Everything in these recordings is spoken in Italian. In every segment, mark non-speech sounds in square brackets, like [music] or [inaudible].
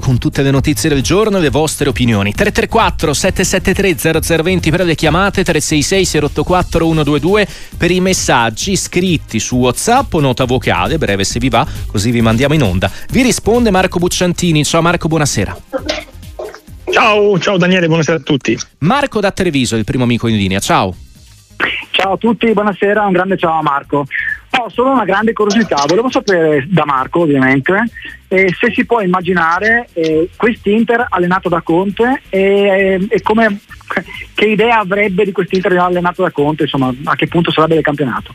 con tutte le notizie del giorno e le vostre opinioni. 334 773 0020 per le chiamate, 366 084 122 per i messaggi scritti su WhatsApp o nota vocale, breve se vi va, così vi mandiamo in onda. Vi risponde Marco Bucciantini. Ciao Marco, buonasera. Ciao, ciao Daniele, buonasera a tutti. Marco da Treviso, il primo amico in linea. Ciao. Ciao a tutti, buonasera, un grande ciao a Marco. Ho solo una grande curiosità, volevo sapere da Marco ovviamente eh, se si può immaginare eh, quest'Inter allenato da Conte e, e come, [laughs] che idea avrebbe di quest'Inter allenato da Conte, insomma a che punto sarebbe del campionato.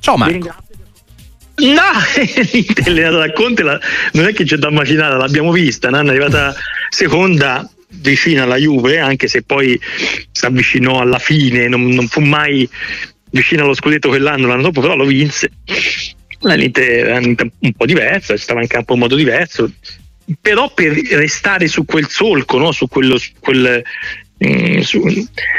Ciao Marco. No, [laughs] l'Inter allenato da Conte la, non è che c'è da immaginare, l'abbiamo vista, no? è arrivata seconda vicina alla Juve, anche se poi si avvicinò alla fine, non, non fu mai vicino allo scudetto quell'anno, l'anno dopo però lo vinse. L'Inter era un po' diversa, stava in campo in modo diverso, però per restare su quel solco, no? su quello, quel, Mm, su,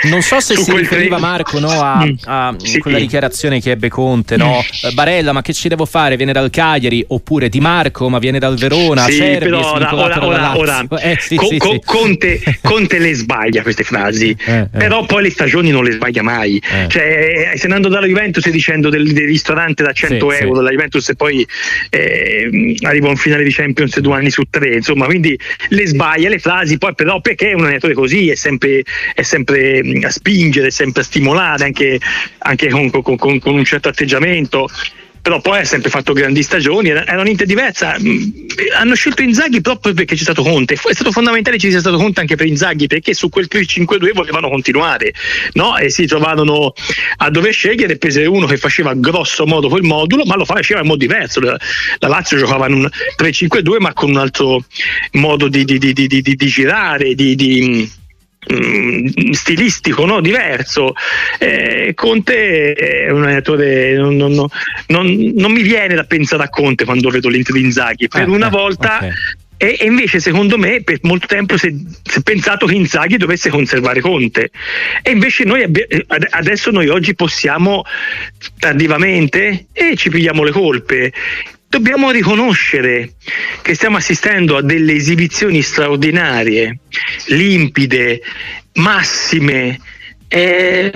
non so se si riferiva Marco no, a, mm. a sì. quella dichiarazione che ebbe Conte no? Mm. Eh, Barella ma che ci devo fare viene dal Cagliari oppure Di Marco ma viene dal Verona sì, Cervi, però ora, ora, ora, ora [laughs] eh, sì, Co- Co- Conte, [laughs] Conte, le sbaglia queste frasi eh, eh. però poi le stagioni non le sbaglia mai eh. cioè se andando dalla Juventus e dicendo del, del, ristorante da 100 euro della Juventus e poi eh, arriva un finale di Champions due anni su tre insomma quindi le sbaglia le frasi poi però perché è un allenatore così è sempre è sempre a spingere, sempre a stimolare, anche, anche con, con, con, con un certo atteggiamento però poi ha sempre fatto grandi stagioni, era, un'Inter diversa. Hanno scelto Inzaghi proprio perché c'è stato Conte. È stato fondamentale che ci sia stato Conte anche per Inzaghi perché su quel 3-5-2 volevano continuare no? e si trovarono a dover scegliere. Prese uno che faceva grosso modo quel modulo, ma lo faceva in modo diverso. La, Lazio giocava in un 3-5-2, ma con un altro modo di, di, di, di girare, di Mm, stilistico no? diverso eh, Conte è un allenatore non, non, non, non, mi viene da pensare a Conte quando vedo l'Inter di Inzaghi per eh, una volta okay. E, invece secondo me per molto tempo si è, pensato che Inzaghi dovesse conservare Conte e invece noi abbi- adesso noi oggi possiamo tardivamente e ci pigliamo le colpe dobbiamo riconoscere che stiamo assistendo a delle esibizioni straordinarie, limpide, massime, eh,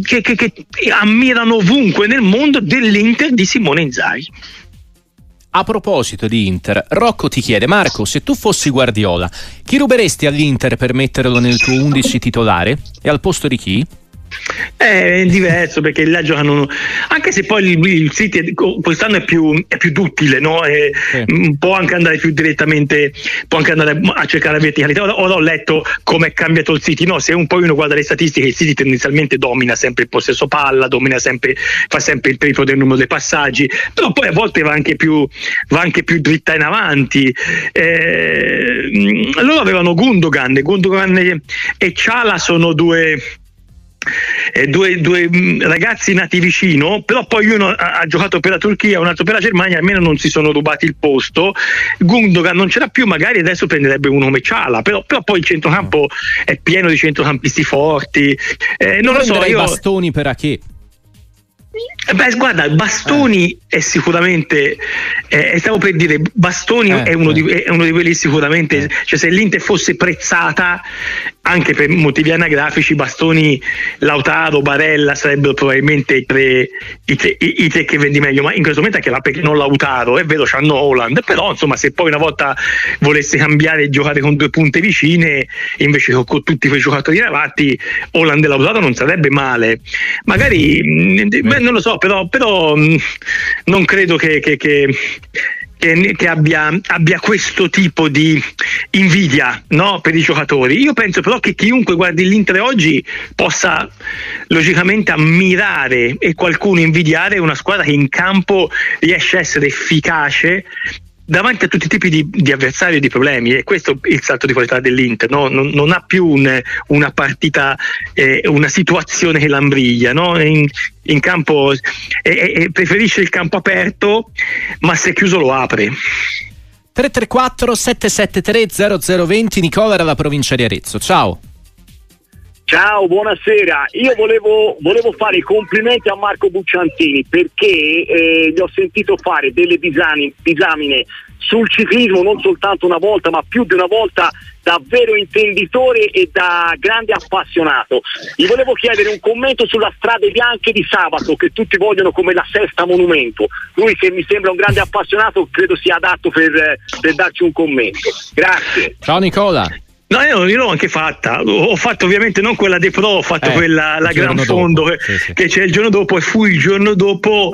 che, che, che, ammirano ovunque nel mondo dell'Inter di Simone Inzaghi. A proposito di Inter, Rocco ti chiede: Marco, se tu fossi Guardiola, chi ruberesti all'Inter per metterlo nel tuo 11 titolare? E al posto di chi? È diverso perché là giocano anche se poi il, il City quest'anno è più, è più duttile no? e, sì. può anche andare più direttamente può anche andare a cercare la verticalità ora, ora ho letto come è cambiato il City no? se un po' uno guarda le statistiche il City tendenzialmente domina sempre il possesso palla domina sempre fa sempre il triplo del numero dei passaggi però poi a volte va anche più, va anche più dritta in avanti eh, loro avevano Gundogan Gundogan e Ciala sono due eh, due, due, mm, ragazzi nati vicino, però poi uno ha, ha, giocato per la Turchia, un altro per la Germania, almeno non si sono rubati il posto. Gundogan non ce l'ha più, magari adesso prenderebbe uno come Ciala, però, però poi il centrocampo è pieno di centrocampisti forti. Eh, non lo so, io... bastoni per a che? Eh, beh, guarda, Bastoni eh. è sicuramente, eh, stavo per dire, Bastoni eh, è, uno di, è, uno di, quelli sicuramente, eh. cioè se l'Inter fosse prezzata anche per motivi anagrafici, Bastoni, Lautaro, Barella sarebbero probabilmente i tre, i, tre, i, i tre, che vendi meglio, ma in questo momento anche la perché non Lautaro, è vero, c'hanno Holland, però insomma se poi una volta volesse cambiare e giocare con due punte vicine, invece con, con tutti quei giocatori davanti, Holland e Lautaro non sarebbe male. Magari, beh, non lo so, però, però non credo che, che, che che, che abbia, abbia, questo tipo di invidia no, per i giocatori. Io penso però che chiunque guardi l'Inter oggi possa logicamente ammirare e qualcuno invidiare una squadra che in campo riesce a essere efficace davanti a tutti i tipi di, di, avversari e di problemi e questo è il salto di qualità dell'Inter no? non, non, ha più un, una partita eh, una situazione che lambriglia no? in, in, campo eh, eh, preferisce il campo aperto ma se chiuso lo apre 334 773 0020 Nicola dalla provincia di Arezzo ciao Ciao, buonasera. Io volevo, volevo, fare i complimenti a Marco Bucciantini perché eh, gli ho sentito fare delle disamine, sul ciclismo non soltanto una volta ma più di una volta davvero intenditore e da grande appassionato. Gli volevo chiedere un commento sulla strade bianche di sabato che tutti vogliono come la sesta monumento. Lui che mi sembra un grande appassionato credo sia adatto per, per darci un commento. Grazie. Ciao Nicola. No, io, io, l'ho anche fatta. Ho fatto ovviamente non quella dei pro, ho fatto eh, quella la Gran Fondo che, sì, che, c'è il giorno dopo e fu il giorno dopo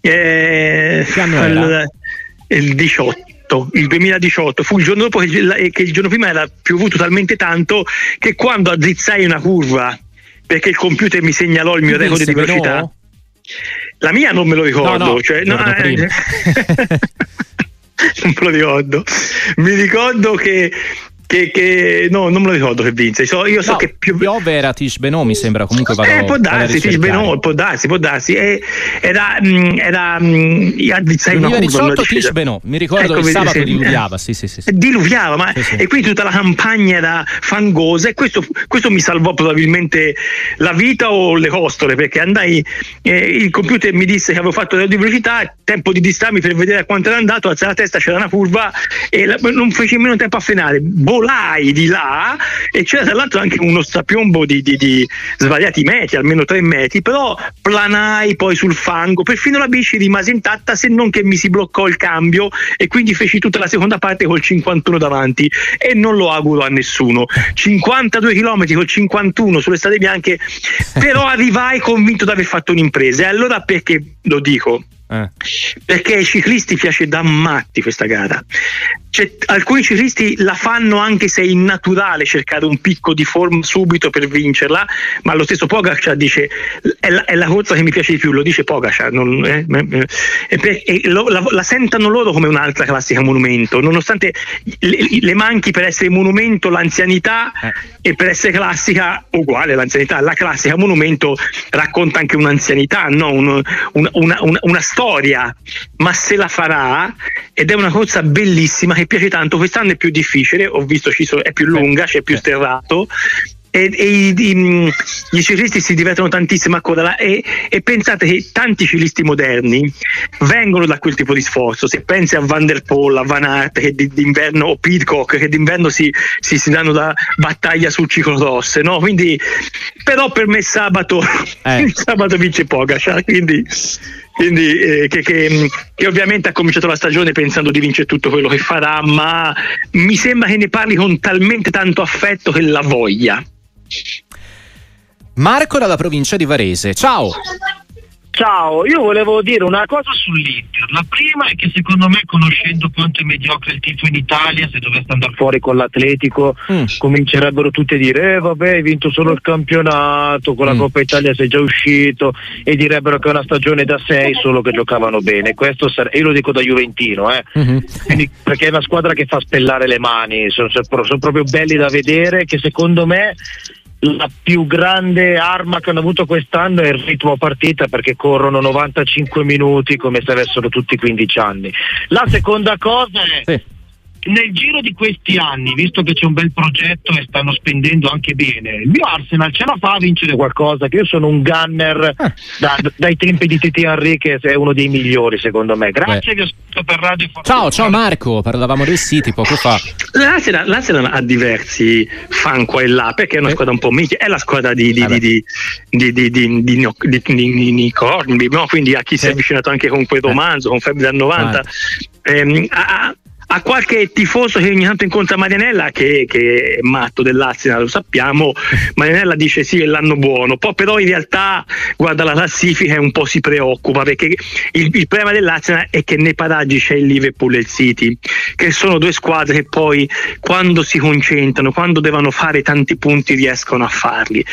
eh, il, il 18 il 2018 fu il giorno dopo che, che, il giorno prima era piovuto talmente tanto che quando azzizzai una curva perché il computer mi segnalò il mio record di velocità no? la mia non me lo ricordo no, no, cioè, no eh, [laughs] non me lo ricordo. Mi ricordo che che, che, no, non me lo ricordo che vinse. So, io so no, che più. Piove era Tish Benoit, mi sembra. Comunque vado eh, può darsi, Tish può darsi, può darsi. E, era. Mm, era mm, 2018 Tish Benoit, mi ricordo ecco, il sabato diluviava. Sì, sì, sì, sì. Diluviava, ma, sì, e quindi tutta la campagna era fangosa. E questo, questo, mi salvò probabilmente la vita o le costole, perché andai. Eh, il computer mi disse che avevo fatto la di velocità, tempo di distarmi per vedere a quanto era andato, alzare la testa, c'era una curva e la, non feci nemmeno tempo a frenare. Boh, volai di là e c'era tra l'altro anche uno strapiombo di, di, di svariati metri, almeno tre metri, però planai poi sul fango, perfino la bici rimase intatta se non che mi si bloccò il cambio e quindi feci tutta la seconda parte col 51 davanti e non lo auguro a nessuno. 52 km col 51 sulle strade bianche, però arrivai convinto di aver fatto un'impresa e allora perché lo dico? Eh. Perché ai ciclisti piace da matti questa gara. Cioè, alcuni ciclisti la fanno anche se è innaturale cercare un picco di forma subito per vincerla, ma lo stesso Pogacar dice è la, è la corsa che mi piace di più, lo dice Pogacar, non, eh, eh, e lo, la, la, sentono loro come un'altra classica monumento, nonostante le, le manchi per essere monumento l'anzianità eh. e per essere classica uguale l'anzianità, la classica monumento racconta anche un'anzianità, no? un, una, una, una, una storia, ma se la farà ed è una corsa bellissima che piace tanto. Quest'anno è più difficile, ho visto è più lunga, c'è più sterrato. E, e i, i, i, ciclisti si divertono tantissimo ancora là, e, e, pensate che tanti ciclisti moderni vengono da quel tipo di sforzo se pensi a Van der Poel, a Van Aert che d'inverno o Pitcock che d'inverno si, si, si danno da battaglia sul ciclocross no? quindi però per me sabato eh. [laughs] sabato vince Pogacar quindi quindi eh, che, che, che, ovviamente ha cominciato la stagione pensando di vincere tutto quello che farà, ma mi sembra che ne parli con talmente tanto affetto che la voglia. Marco dalla provincia di Varese, ciao! Ciao, io volevo dire una cosa sull'Inter. La prima è che secondo me, conoscendo quanto è mediocre il tifo in Italia, se dovesse andare fuori con l'Atletico, mm. comincerebbero tutti a dire: Eh, vabbè, hai vinto solo il campionato, con la mm. Coppa Italia sei già uscito, e direbbero che è una stagione da sei, solo che giocavano bene. Questo sare- io lo dico da Juventino, eh. mm-hmm. Quindi, perché è una squadra che fa spellare le mani, sono, sono proprio belli da vedere. Che secondo me la più grande arma che hanno avuto quest'anno è il ritmo partita perché corrono 95 minuti come se avessero tutti 15 anni. La seconda cosa è sì nel giro di questi anni, visto che c'è un bel progetto e stanno spendendo anche bene, il mio Arsenal ce la fa a vincere qualcosa, che io sono un gunner eh. da, dai tempi di Titi Henry che è uno dei migliori secondo me. Grazie, Beh. vi ascolto per Radio Fortuna. Ciao, ciao Marco, parlavamo del City poco fa. L'Arsenal, L'Arsenal, ha diversi fan qua e là, perché è una eh. squadra un po' minchia, è la squadra di, eh Nicorni, quindi a chi eh. si è eh. avvicinato anche con quel romanzo, con Febbre del 90. Eh, ha, a qualche tifoso che ogni tanto incontra Marianella che, che è matto dell'Arsenal lo sappiamo Marianella dice sì è l'anno buono. Poi però in realtà guarda la classifica e un po' si preoccupa perché il, il problema dell'Arsenal è che nei paraggi c'è il Liverpool e il City che sono due squadre che poi quando si concentrano quando devono fare tanti punti riescono a farli.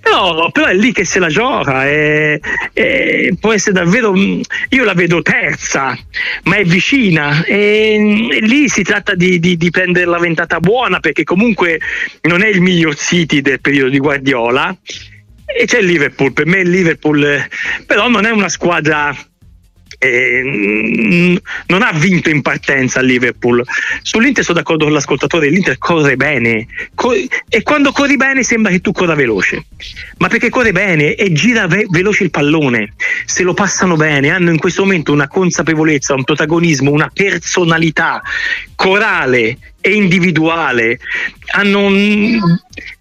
Però, però è lì che se la gioca è, è, può essere davvero io la vedo terza ma è vicina e, lì si tratta di, di, di, prendere la ventata buona perché comunque non è il miglior City del periodo di Guardiola. E c'è il Liverpool, per me il Liverpool però non è una squadra eh, non ha vinto in partenza a Liverpool. Sull'Inter sono d'accordo con l'ascoltatore, l'Inter corre bene e quando corri bene sembra che tu corra veloce, ma perché corre bene e gira ve- veloce il pallone, se lo passano bene, hanno in questo momento una consapevolezza, un protagonismo, una personalità corale e individuale, hanno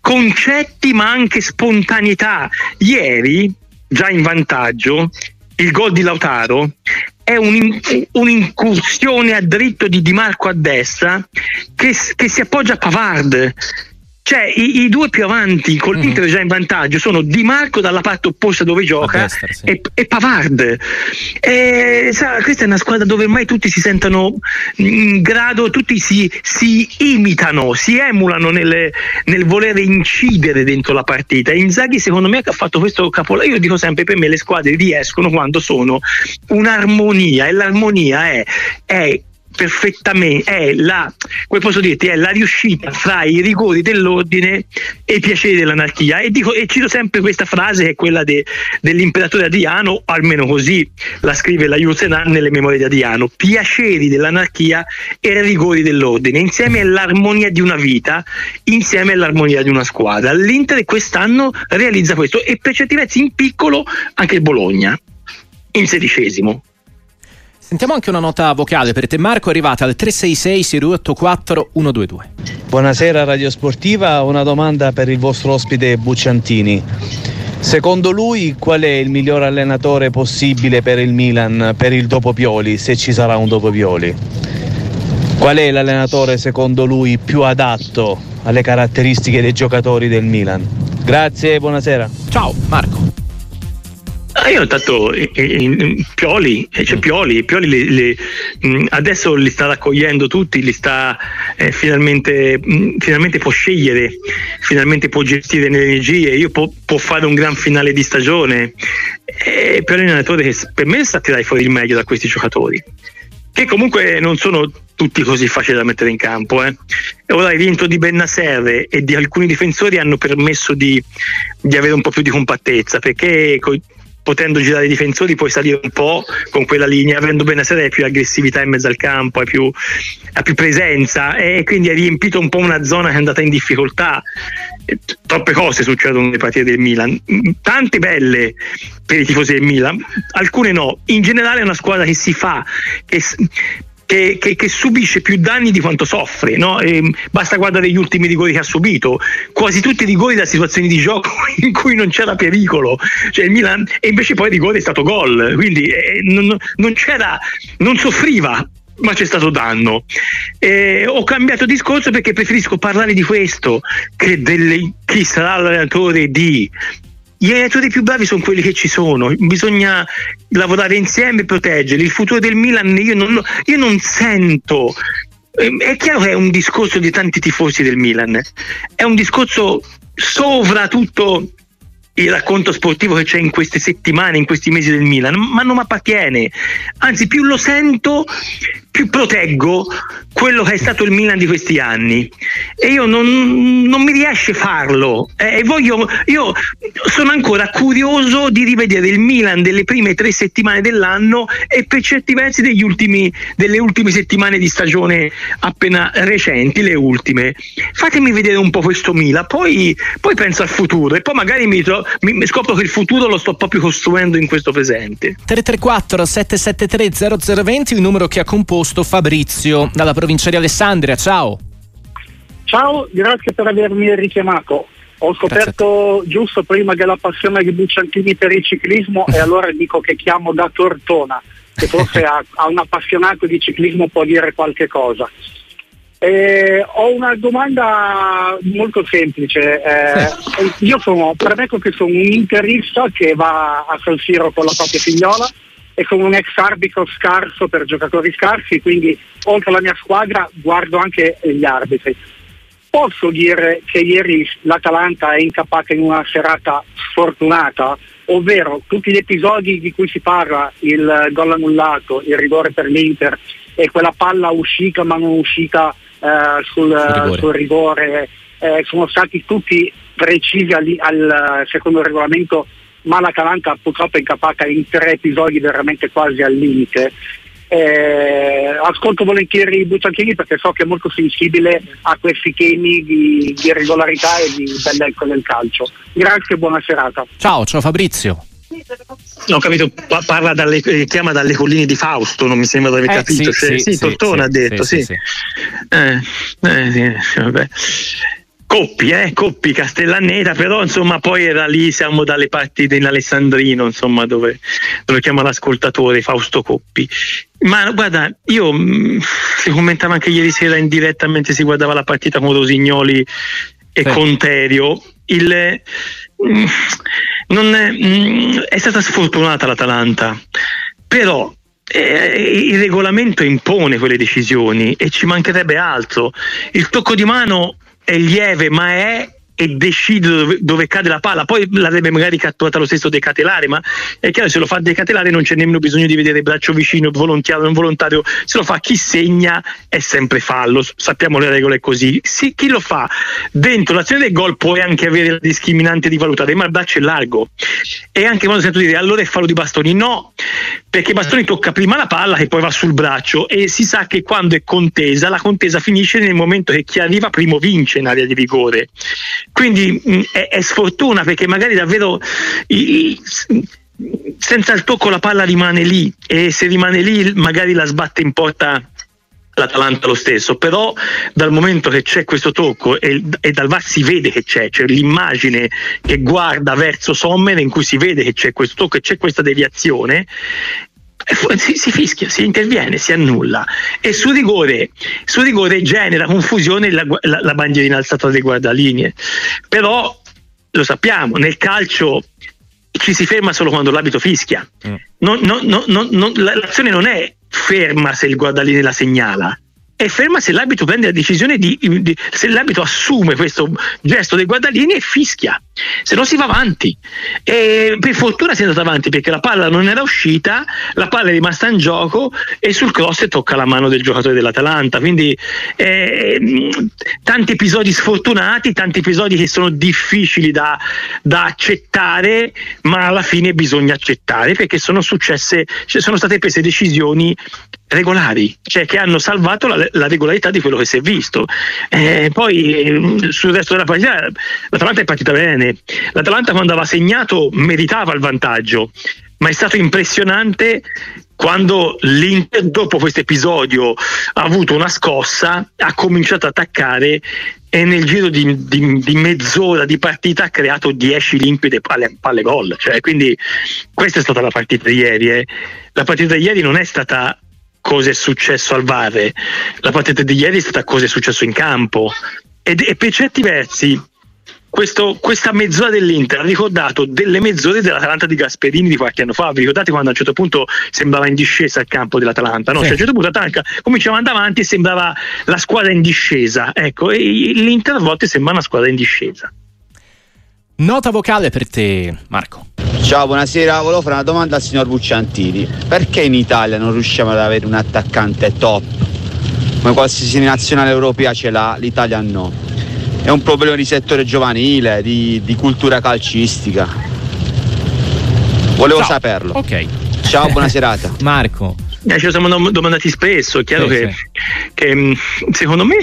concetti ma anche spontaneità. Ieri, già in vantaggio, il gol di Lautaro è un, un'incursione a dritto di Di Marco a destra che, che si appoggia a Pavard cioè i, i, due più avanti con mm-hmm. l'Inter già in vantaggio sono Di Marco dalla parte opposta dove gioca destra, sì. e, e, Pavard e, sa, questa è una squadra dove ormai tutti si sentono in grado tutti si, si imitano si emulano nel, nel voler incidere dentro la partita e Inzaghi secondo me ha fatto questo capolavoro io dico sempre per me le squadre riescono quando sono un'armonia e l'armonia è, è perfettamente è la, come posso dirti, è la riuscita fra i rigori dell'ordine e i piaceri dell'anarchia. E, dico, e cito sempre questa frase che è quella de, dell'imperatore Adriano almeno così la scrive la Jusenan nelle memorie di Adriano. Piaceri dell'anarchia e rigori dell'ordine insieme all'armonia di una vita insieme all'armonia di una squadra. l'Inter quest'anno realizza questo e per certi versi in piccolo anche il Bologna in sedicesimo Sentiamo anche una nota vocale per te Marco, arrivata al 366 684 122. Buonasera Radio Sportiva, una domanda per il vostro ospite Bucciantini. Secondo lui qual è il miglior allenatore possibile per il Milan, per il dopo Pioli, se ci sarà un dopo Pioli? Qual è l'allenatore secondo lui più adatto alle caratteristiche dei giocatori del Milan? Grazie, buonasera. Ciao Marco. Ah, io intanto in, in, Pioli, eh, c'è mm. Pioli, Pioli le, le, mh, mm, adesso li sta raccogliendo tutti, li sta eh, finalmente, mh, mm, finalmente può scegliere, finalmente può gestire le energie, io può, può fare un gran finale di stagione. E Pioli è un allenatore che per me sa tirare fuori il meglio da questi giocatori che comunque non sono tutti così facili da mettere in campo. Eh. Ora il rientro di Bennasser e di alcuni difensori hanno permesso di, di avere un po' più di compattezza perché potendo girare i difensori puoi salire un po' con quella linea, avendo Benasera hai più aggressività in mezzo al campo, hai più, hai più presenza e quindi hai riempito un po' una zona che è andata in difficoltà. Troppe cose succedono nelle partite del Milan, tante belle per i tifosi del Milan, alcune no. In generale è una squadra che si fa, che che, che, che, subisce più danni di quanto soffre. No? basta guardare gli ultimi rigori che ha subito, quasi tutti i rigori da situazioni di gioco [laughs] in cui non c'era pericolo, cioè Milan, e invece poi il rigore è stato gol, quindi eh, non, non, c'era, non soffriva ma c'è stato danno. Eh, ho cambiato discorso perché preferisco parlare di questo che delle, chi sarà l'allenatore di gli allenatori più bravi sono quelli che ci sono, bisogna lavorare insieme e proteggerli. Il futuro del Milan io non, io non sento. Ehm, è chiaro che è un discorso di tanti tifosi del Milan, è un discorso sovra tutto il racconto sportivo che c'è in queste settimane, in questi mesi del Milan, ma non mi appartiene. Anzi, più lo sento, più proteggo quello che è stato il Milan di questi anni e io non, non mi riesce farlo eh, e voglio, io sono ancora curioso di rivedere il Milan delle prime tre settimane dell'anno e per certi versi ultimi, delle ultime settimane di stagione appena recenti, le ultime. Fatemi vedere un po' questo Milan, poi, poi penso al futuro e poi magari mi, mi, mi scopro che il futuro lo sto proprio costruendo in questo presente. 334 773 0020 il numero che ha composto posto Fabrizio dalla provincia di Alessandria. Ciao. Ciao, grazie per avermi richiamato. Ho scoperto giusto prima della passione di Bucciantini per il ciclismo e [laughs] allora dico che chiamo da Tortona, che forse a, a un appassionato di ciclismo può dire qualche cosa. Eh, ho una domanda molto semplice. Eh, io sono, premetto che sono un interista che va a San Siro con la propria figliola e sono un ex arbitro scarso per giocatori scarsi, quindi oltre alla mia squadra guardo anche gli arbitri. Posso dire che ieri l'Atalanta è incappata in una serata sfortunata, ovvero tutti gli episodi di cui si parla, il gol annullato, il rigore per l'Inter e quella palla uscita ma non uscita sul, rigore, sul rigore eh, sono stati tutti precisi al, al, secondo il regolamento ma l'Atalanta purtroppo è incappata in tre episodi veramente quasi al limite. Eh, ascolto volentieri i Bucciantini perché so che è molto sensibile a questi temi di, di regolarità e di bellezza del calcio. Grazie e buona serata. Ciao, ciao Fabrizio. Ho capito, parla dalle, chiama dalle colline di Fausto, non mi sembra di aver eh, capito. Sì, cioè, sì, sì, Tortona ha detto, sì. Eh, eh. Coppi, eh, Coppi, Castellanneta, però insomma poi era lì, siamo dalle parti dell'Alessandrino, insomma, dove, dove chiama l'ascoltatore Fausto Coppi. Ma guarda, io mm, si commentava anche ieri sera in diretta mentre si guardava la partita con Rosignoli e sì. Conterio. Il, mm, non è, mm, è stata sfortunata l'Atalanta, però eh, il regolamento impone quelle decisioni e ci mancherebbe altro. Il tocco di mano è lieve, ma è e decide dove, dove, cade la palla. Poi l'avrebbe magari catturata lo stesso decatelare, ma è chiaro se lo fa decatelare non c'è nemmeno bisogno di vedere braccio vicino, volontario o non volontario. Se lo fa chi segna è sempre fallo. Sappiamo le regole così. Sì, chi lo fa dentro l'azione del gol può anche avere la discriminante di valutare, ma il braccio è largo. E anche quando sento dire allora è fallo di bastoni, no, perché Bastoni tocca prima la palla e poi va sul braccio e si sa che quando è contesa, la contesa finisce nel momento che chi arriva primo vince in area di rigore. Quindi mh, è, è, sfortuna perché magari davvero i, senza il tocco la palla rimane lì e se rimane lì magari la sbatte in porta l'Atalanta lo stesso, però dal momento che c'è questo tocco e, e dal VAR si vede che c'è, c'è l'immagine che guarda verso Sommer in cui si vede che c'è questo tocco e c'è questa deviazione, si, si, fischia, si interviene, si annulla e su rigore, su rigore genera confusione la, la, la bandierina alzata delle guardalinee. Però lo sappiamo, nel calcio ci si ferma solo quando l'abito fischia. Mm. Non, non, non, l'azione non è ferma se il guardalinee la segnala, è ferma se l'abito prende la decisione di, di, se l'abito assume questo gesto dei guardalini e fischia. Se no si va avanti. E per fortuna si è andato avanti perché la palla non era uscita la palla è rimasta in gioco e sul cross tocca la mano del giocatore dell'Atalanta. Quindi eh, tanti episodi sfortunati tanti episodi che sono difficili da, da, accettare ma alla fine bisogna accettare perché sono successe sono state prese decisioni regolari, cioè che hanno salvato la, la regolarità di quello che si è visto. Eh, poi eh, sul resto della partita l'Atalanta è partita bene, l'Atalanta quando aveva segnato meritava il vantaggio, ma è stato impressionante quando l'Inter dopo questo episodio ha avuto una scossa, ha cominciato ad attaccare e nel giro di, di, di mezz'ora di partita ha creato 10 limpide palle, palle gol. Cioè, quindi questa è stata la partita di ieri. Eh. La partita di ieri non è stata cosa è successo al VAR. La partita di ieri è stata cosa è successo in campo. Ed, e per certi versi questo, questa mezz'ora dell'Inter ha ricordato delle mezz'ore dell'Atalanta di Gasperini di qualche anno fa. Vi ricordate quando a un certo punto sembrava in discesa il campo dell'Atalanta? No, sì. cioè, a un certo punto l'Atalanta cominciava ad andare avanti e sembrava la squadra in discesa. Ecco, e l'Inter a volte sembra una squadra in discesa. Nota vocale per te, Marco. Ciao, buonasera. Volevo fare una domanda al signor Bucciantini. Perché in Italia non riusciamo ad avere un attaccante top? Come qualsiasi nazionale europea ce l'ha, l'Italia no. È un problema di settore giovanile, di, di cultura calcistica. Volevo Ciao. saperlo. Ok. Ciao, buona [laughs] serata. Marco. Eh, ce lo siamo domandati spesso, è chiaro sì, che, sì. che, mm, secondo me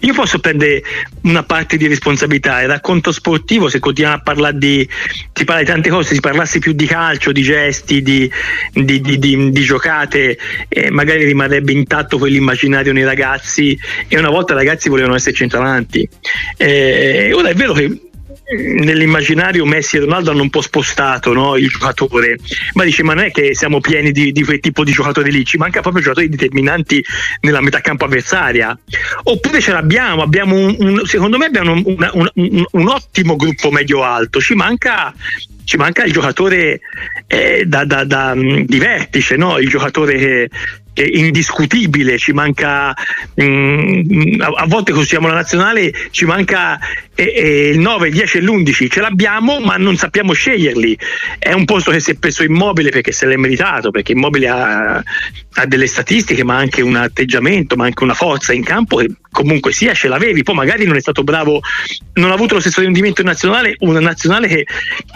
io posso prendere una parte di responsabilità. Il racconto sportivo, se continuiamo a parlare di, si parla di tante cose, si parlasse più di calcio, di gesti, di, di, di giocate, eh, magari rimarrebbe intatto quell'immaginario nei ragazzi e una volta i ragazzi volevano essere centravanti. Eh, ora è vero che nell'immaginario Messi e Ronaldo hanno un po' spostato no, il giocatore, ma dice ma non è che siamo pieni di, di quel tipo di giocatori lì, ci manca proprio giocatori determinanti nella metà campo avversaria. Oppure ce l'abbiamo, abbiamo un, un, secondo me abbiamo un, un, ottimo gruppo medio-alto, ci manca ci manca il giocatore eh, da, da, da, di vertice, no? il giocatore che, indiscutibile, ci manca mh, mm, a, volte costruiamo la nazionale, ci manca eh, eh, il 9, il 10 e l'11, ce l'abbiamo ma non sappiamo sceglierli. È un posto che si è preso immobile perché se l'è meritato, perché immobile ha, ha delle statistiche ma anche un atteggiamento, ma anche una forza in campo che comunque sia ce l'avevi, poi magari non è stato bravo, non ha avuto lo stesso rendimento in nazionale, una nazionale che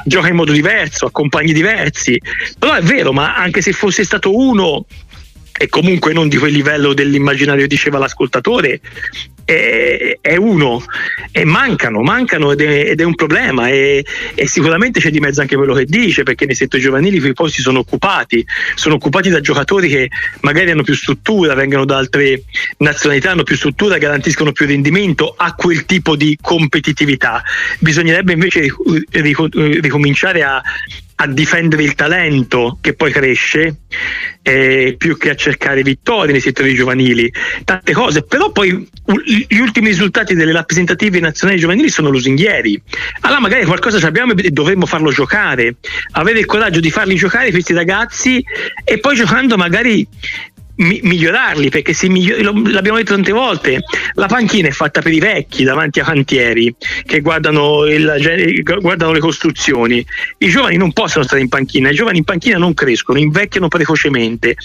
gioca in modo diverso, ha compagni diversi, però è vero, ma anche se fosse stato uno e comunque non di quel livello dell'immaginario diceva l'ascoltatore è, è uno e mancano, mancano ed è, ed è un problema e, e, sicuramente c'è di mezzo anche quello che dice perché nei settori giovanili quei posti sono occupati, sono occupati da giocatori che magari hanno più struttura, vengono da altre nazionalità, hanno più struttura, garantiscono più rendimento a quel tipo di competitività. Bisognerebbe invece ricominciare a, a difendere il talento che poi cresce eh, più che a cercare vittorie nei settori giovanili, tante cose, però poi gli ultimi risultati delle rappresentative nazionali giovanili sono lusinghieri. Allora magari qualcosa abbiamo e dovremmo farlo giocare, avere il coraggio di farli giocare questi ragazzi e poi giocando magari mi- migliorarli perché si miglior- l'abbiamo detto tante volte la panchina è fatta per i vecchi davanti a cantieri che guardano, il, guardano le costruzioni. I giovani non possono stare in panchina i giovani in panchina non crescono invecchiano precocemente.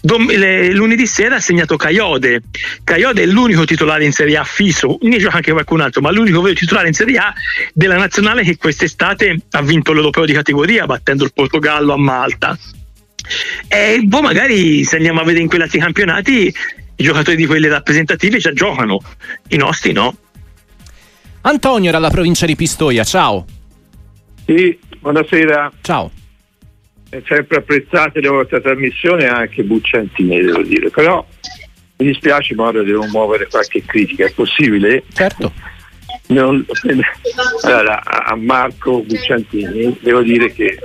Dom- le- lunedì sera ha segnato Caiode. Caiode è l'unico titolare in Serie A fisso ne gioca anche qualcun altro ma l'unico vero titolare in Serie A della nazionale che quest'estate ha vinto l'europeo di categoria battendo il Portogallo a Malta e boh, magari se andiamo a vedere in quegli altri campionati i giocatori di quelle rappresentative già giocano, i nostri no. Antonio dalla provincia di Pistoia, ciao. Sì, buonasera. Ciao. È sempre apprezzata la vostra trasmissione anche Bucciantini, devo dire, però mi dispiace ma ora devo muovere qualche critica, è possibile? Certo. Non, [laughs] allora, a Marco Bucciantini devo dire che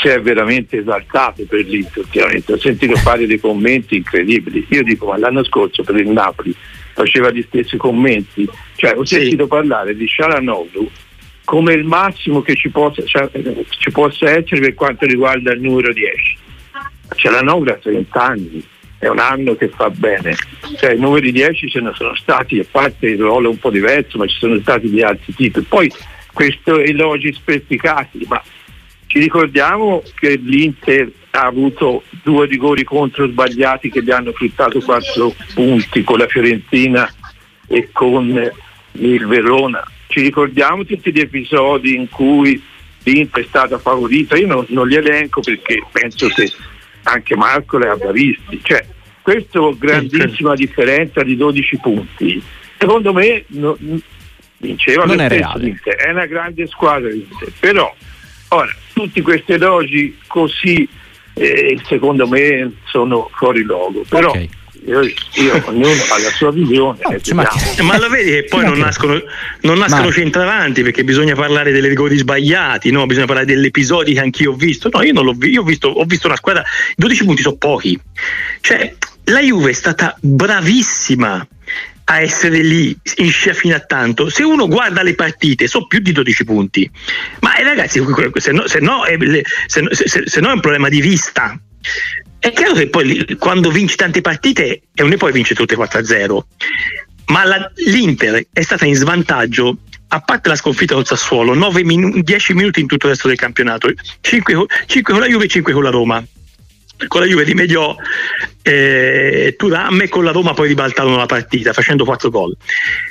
si è veramente esaltato per l'Inter ho sentito fare dei commenti incredibili. Io dico, ma l'anno scorso per il Napoli faceva gli stessi commenti, cioè ho sentito parlare di Shalanoglu come il massimo che ci possa, cioè, ci possa, essere per quanto riguarda il numero 10. Shalanoglu ha 30 anni, è un anno che fa bene, cioè, i numeri 10 ce ne sono stati, a parte il ruolo un po' diverso, ma ci sono stati di altri tipi. Poi questo elogi spesticati, ma ci ricordiamo che l'Inter ha avuto due rigori contro sbagliati che gli hanno fruttato quattro punti con la Fiorentina e con il Verona. Ci ricordiamo tutti gli episodi in cui l'Inter è stata favorita. Io non, non li elenco perché penso che anche Marco li abbia visti. Cioè, questa grandissima differenza di 12 punti, secondo me no, vinceva non è reale. È una grande squadra l'Inter, però Ora, tutti questi elogi così eh, secondo me sono fuori luogo, però okay. io, io, ognuno ha la sua visione. No, eh, ma, ma lo vedi che poi non nascono, non nascono centravanti perché bisogna parlare delle rigori sbagliati, no? bisogna parlare degli episodi che anch'io ho visto. No, io non l'ho visto, ho visto, ho visto una squadra, 12 punti sono pochi. Cioè, la Juve è stata bravissima a essere lì in scia fino a tanto. Se uno guarda le partite, sono più di 12 punti. Ma eh, ragazzi, se no, se, no è, se, se, se no è un problema di vista. È chiaro che poi quando vinci tante partite e non poi vince tutte 4-0, ma la, l'Inter è stata in svantaggio a parte la sconfitta col Sassuolo, 9 minu- 10 minuti in tutto il resto del campionato, 5, 5 con la Juve e 5 con la Roma con la Juve rimediò eh, Turam e con la Roma poi ribaltarono la partita facendo 4 gol.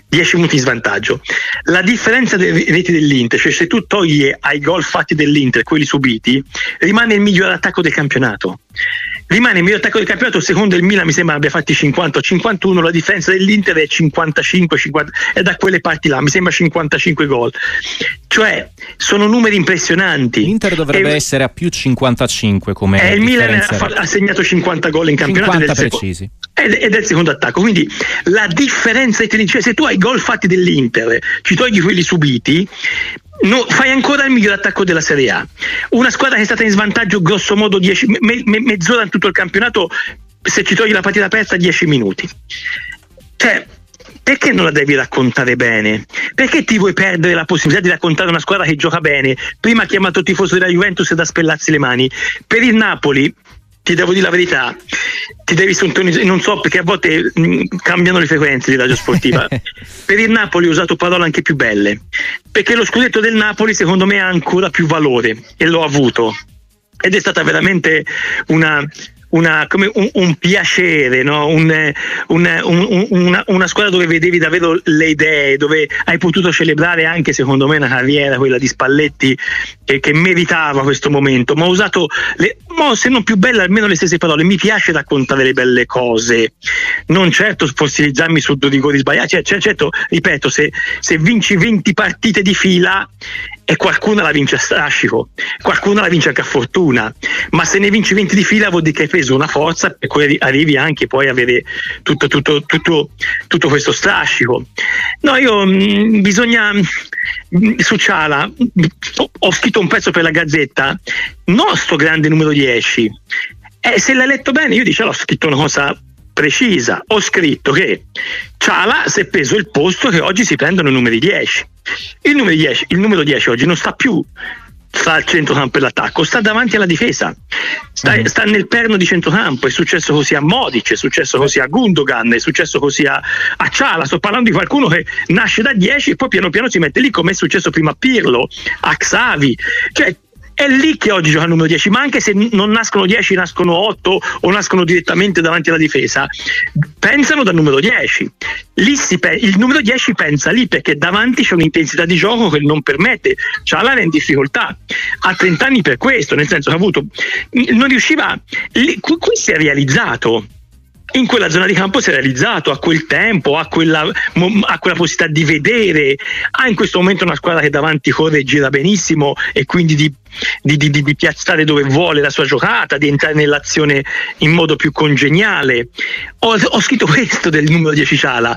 10 minuti in svantaggio. La differenza delle reti dell'Inter cioè se tu togli ai gol fatti dell'Inter quelli subiti rimane il miglior attacco del campionato rimane il miglior attacco del campionato secondo il Milan mi sembra abbia fatti 50 o 51 la differenza dell'Inter è 55 50 è da quelle parti là mi sembra 55 gol. Cioè sono numeri impressionanti. l'Inter dovrebbe e, essere a più 55 come eh, il Milan ha, ha, segnato 50 gol in campionato 50 precisi. ed, ed è il secondo attacco. Quindi la differenza cioè, se tu hai gol fatti dell'Inter ci togli quelli subiti no, fai ancora il miglior attacco della Serie A. Una squadra che è stata in svantaggio grosso modo 10, me, me, mezz'ora in tutto il campionato, se ci togli la partita aperta 10 minuti. Cioè, perché non la devi raccontare bene? Perché ti vuoi perdere la possibilità di raccontare una squadra che gioca bene? Prima ha chiamato tifoso della Juventus da spellarsi le mani. Per il Napoli ti devo dire la verità, ti devi sintonizzare, non so perché a volte mh, mm, cambiano le frequenze di radio sportiva. [laughs] per il Napoli ho usato parole anche più belle, perché lo scudetto del Napoli secondo me ha ancora più valore e l'ho avuto. Ed è stata veramente una, una, un, un, piacere, no? un, un, una, una, squadra dove vedevi davvero le idee, dove hai potuto celebrare anche secondo me una carriera, quella di Spalletti, che, che meritava questo momento. Ma ho usato, le, se non più belle, almeno le stesse parole. Mi piace raccontare le belle cose, non certo fossilizzarmi su due rigori sbagliati. Cioè, cioè, certo, ripeto, se, se vinci 20 partite di fila e qualcuno la vince a strascico, qualcuno la vince anche a fortuna, ma se ne vinci 20 di fila vuol dire che hai preso una forza per cui arrivi anche poi a avere tutto, tutto, tutto, tutto questo strascico. No, io mh, mm, bisogna mm, su Ciala ho scritto un pezzo per la Gazzetta, nostro grande numero 10. E se l'hai letto bene, io dicevo, ho scritto una cosa precisa. Ho scritto che Ciala si è preso il posto che oggi si prendono i numeri 10. Il numero 10, il numero 10 oggi non sta più sta al centrocampo e l'attacco, sta davanti alla difesa, sta, mm. sta, nel perno di centrocampo, è successo così a Modic, è successo così a Gundogan, è successo così a, a Ciala, sto parlando di qualcuno che nasce da 10 e poi piano piano si mette lì come è successo prima a Pirlo, a Xavi, cioè è lì che oggi gioca il numero 10, ma anche se non nascono 10, nascono 8 o nascono direttamente davanti alla difesa, pensano dal numero 10. Lì pe- il numero 10 pensa lì perché davanti c'è un'intensità di gioco che non permette, Ciala è in difficoltà. Ha 30 anni per questo, nel senso che ha avuto, non riusciva, qui si è realizzato in quella zona di campo si è realizzato a quel tempo, a quella, a quella, possibilità di vedere, ha in questo momento una squadra che davanti corre e gira benissimo e quindi di, di, di, di, piazzare dove vuole la sua giocata, di entrare nell'azione in modo più congeniale. Ho, ho scritto questo del numero 10 Ciala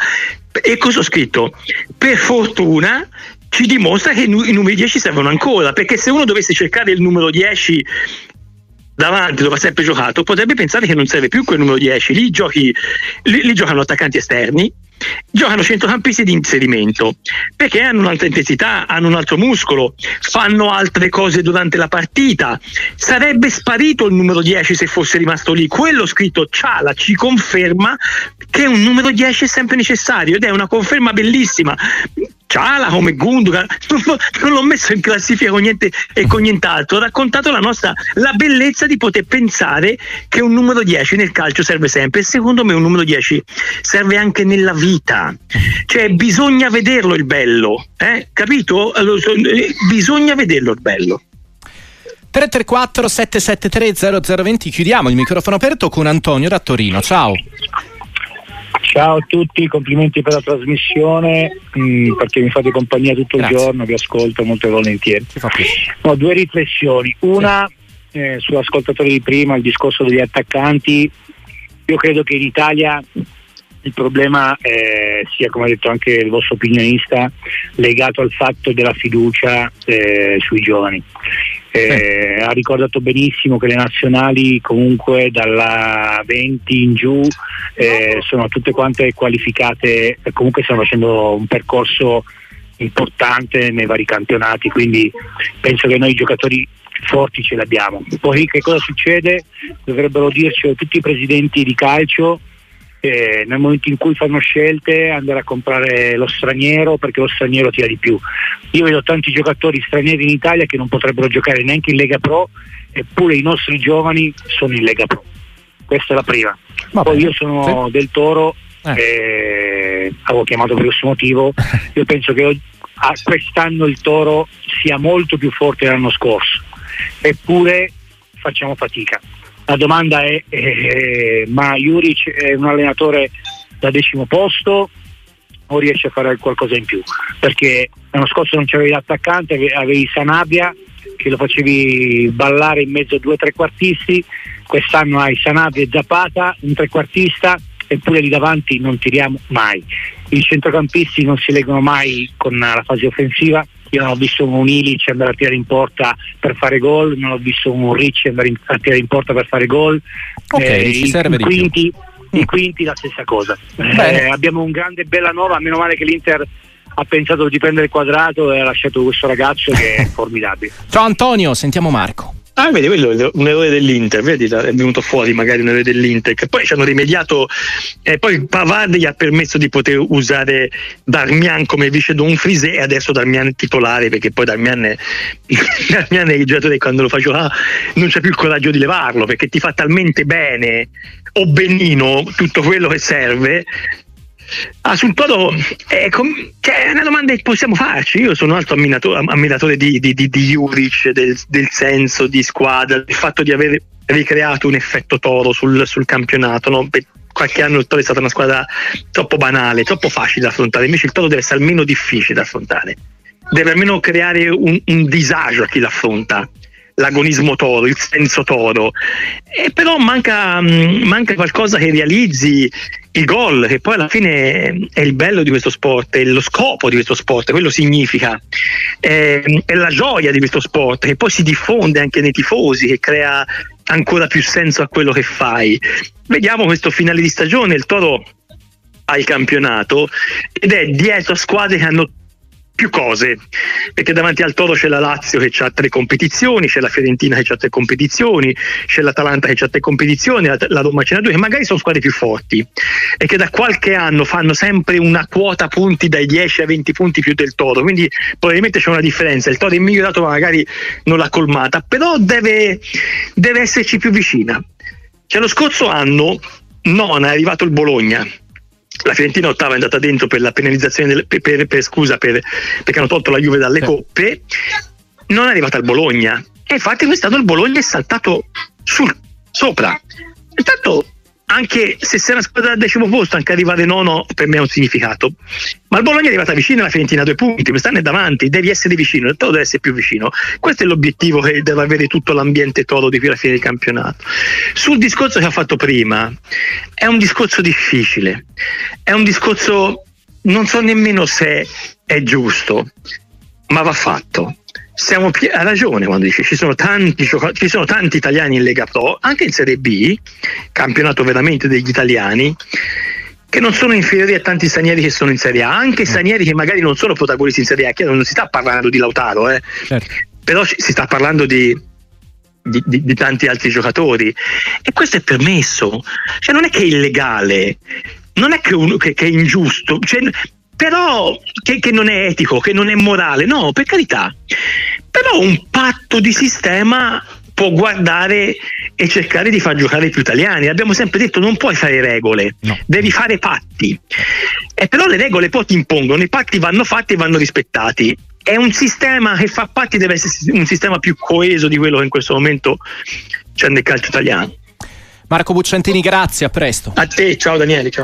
e cosa ho scritto? Per fortuna ci dimostra che i numeri 10 servono ancora, perché se uno dovesse cercare il numero 10 davanti dove ha sempre giocato, potrebbe pensare che non serve più quel numero 10. Lì, giochi, lì, lì giocano attaccanti esterni, giocano centrocampisti di inserimento perché hanno un'altra intensità, hanno un altro muscolo, fanno altre cose durante la partita. Sarebbe sparito il numero 10 se fosse rimasto lì. Quello scritto Ciala ci conferma che un numero 10 è sempre necessario ed è una conferma bellissima. Ciala come Gundogan, [laughs] non l'ho messo in classifica con niente e con nient'altro, ho raccontato la nostra la bellezza di poter pensare che un numero 10 nel calcio serve sempre e secondo me un numero 10 serve anche nella vita. Cioè bisogna vederlo il bello, eh? capito? Allora, bisogna vederlo il bello. 334 773 0020 chiudiamo il microfono aperto con Antonio da Torino. Ciao. Ciao a tutti, complimenti per la trasmissione mh, mm, perché mi fate compagnia tutto Grazie. il giorno, vi ascolto molto volentieri. Ho due riflessioni. Una sì. eh, sull'ascoltatore di prima, il discorso degli attaccanti. Io credo che in Italia il problema eh, sia, come ha detto anche il vostro opinionista, legato al fatto della fiducia eh, sui giovani. Eh, ha ricordato benissimo che le nazionali comunque dalla 20 in giù eh, sono tutte quante qualificate, comunque stanno facendo un percorso importante nei vari campionati, quindi penso che noi giocatori forti ce l'abbiamo. Poi che cosa succede? Dovrebbero dirci tutti i presidenti di calcio eh, nel momento in cui fanno scelte andare a comprare lo straniero perché lo straniero tira di più. Io vedo tanti giocatori stranieri in Italia che non potrebbero giocare neanche in Lega Pro, eppure i nostri giovani sono in Lega Pro. Questa è la prima. Va Poi io sono sì. del Toro, eh. eh, avevo chiamato per questo motivo, [laughs] io penso che quest'anno il Toro sia molto più forte dell'anno scorso, eppure facciamo fatica la domanda è, eh, ma Juric è un allenatore da decimo posto o riesce a fare qualcosa in più? Perché l'anno scorso non c'avevi l'attaccante, avevi Sanabia che lo facevi ballare in mezzo a due trequartisti, quest'anno hai Sanabia e Zapata, un trequartista, eppure lì davanti non tiriamo mai. I centrocampisti non si leggono mai con la fase offensiva, io non ho visto un Ilic andare a tirare in porta per fare gol, non ho visto un Ricci andare a tirare in porta per fare gol. Ok, eh, ci serve di quinti, più. I quinti la stessa cosa. Eh, abbiamo un grande bella nuova, meno male che l'Inter ha pensato di prendere il quadrato e ha lasciato questo ragazzo che è [laughs] formidabile. Ciao Antonio, sentiamo Marco. Ah, vedi, quello è un errore dell'Inter, vedi, è venuto fuori magari un errore dell'Inter, che poi ci hanno rimediato, e poi Pavard gli ha permesso di poter usare Darmian come vice Dumfries e adesso Darmian titolare, perché poi Darmian è, [laughs] Darmian è il giocatore quando lo fa giocare non c'è più il coraggio di levarlo, perché ti fa talmente bene o benino tutto quello che serve Ah, sul Toro è, com- cioè, una domanda che possiamo farci. Io sono un altro ammiratore, ammiratore di, di, di, di Juric, del, del, senso di squadra, del fatto di aver ricreato un effetto Toro sul, sul campionato. No? Per qualche anno il Toro è stata una squadra troppo banale, troppo facile da affrontare. Invece il Toro deve essere almeno difficile da affrontare, deve almeno creare un, un disagio a chi l'affronta l'agonismo toro, il senso toro, e però manca, mm, manca qualcosa che realizzi il gol, che poi alla fine è il bello di questo sport, è lo scopo di questo sport, quello significa, è, è la gioia di questo sport, che poi si diffonde anche nei tifosi, che crea ancora più senso a quello che fai. Vediamo questo finale di stagione, il Toro ha il campionato ed è dietro squadre che hanno più cose, perché davanti al Toro c'è la Lazio che ha tre competizioni, c'è la Fiorentina che ha tre competizioni, c'è l'Atalanta che ha tre competizioni, la Roma ce n'ha due, che magari sono squadre più forti e che da qualche anno fanno sempre una quota punti dai 10 ai 20 punti più del Toro, quindi probabilmente c'è una differenza, il Toro è migliorato ma magari non l'ha colmata, però deve, deve esserci più vicina. Cioè lo scorso anno non è arrivato il Bologna, la Fiorentina ottava è andata dentro per la penalizzazione del, per, per, per, scusa per, perché hanno tolto la Juve dalle sì. coppe. Non è arrivata al Bologna. E infatti quest'anno il Bologna è saltato sul, sopra. Intanto anche se sei una squadra al decimo posto, anche arrivare nono per me ha un significato. Ma il Bologna è arrivata vicino alla Fiorentina a due punti, quest'anno è davanti, devi essere vicino, il Toro deve essere più vicino. Questo è l'obiettivo che deve avere tutto l'ambiente Toro di qui alla fine del campionato. Sul discorso che ha fatto prima, è un discorso difficile, è un discorso, non so nemmeno se è giusto, ma va fatto siamo pi- ha ragione quando dice ci sono, tanti ci sono tanti italiani in Lega Pro, anche in Serie B, campionato veramente degli italiani, che non sono inferiori a tanti stranieri che sono in Serie A, anche mm. stranieri che magari non sono protagonisti in Serie A, che non si sta parlando di Lautaro, eh. certo. però si sta parlando di, di, di, di, tanti altri giocatori e questo è permesso, cioè non è che è illegale, non è che, uno, che, che è ingiusto, cioè, però che, che, non è etico, che non è morale, no, per carità. Però un patto di sistema può guardare e cercare di far giocare più italiani. Abbiamo sempre detto non puoi fare regole, no. devi fare patti. E però le regole poi ti impongono, i patti vanno fatti e vanno rispettati. È un sistema che fa patti, deve essere un sistema più coeso di quello che in questo momento c'è nel calcio italiano. Marco Bucciantini, grazie, a presto. A te, ciao Daniele, ciao.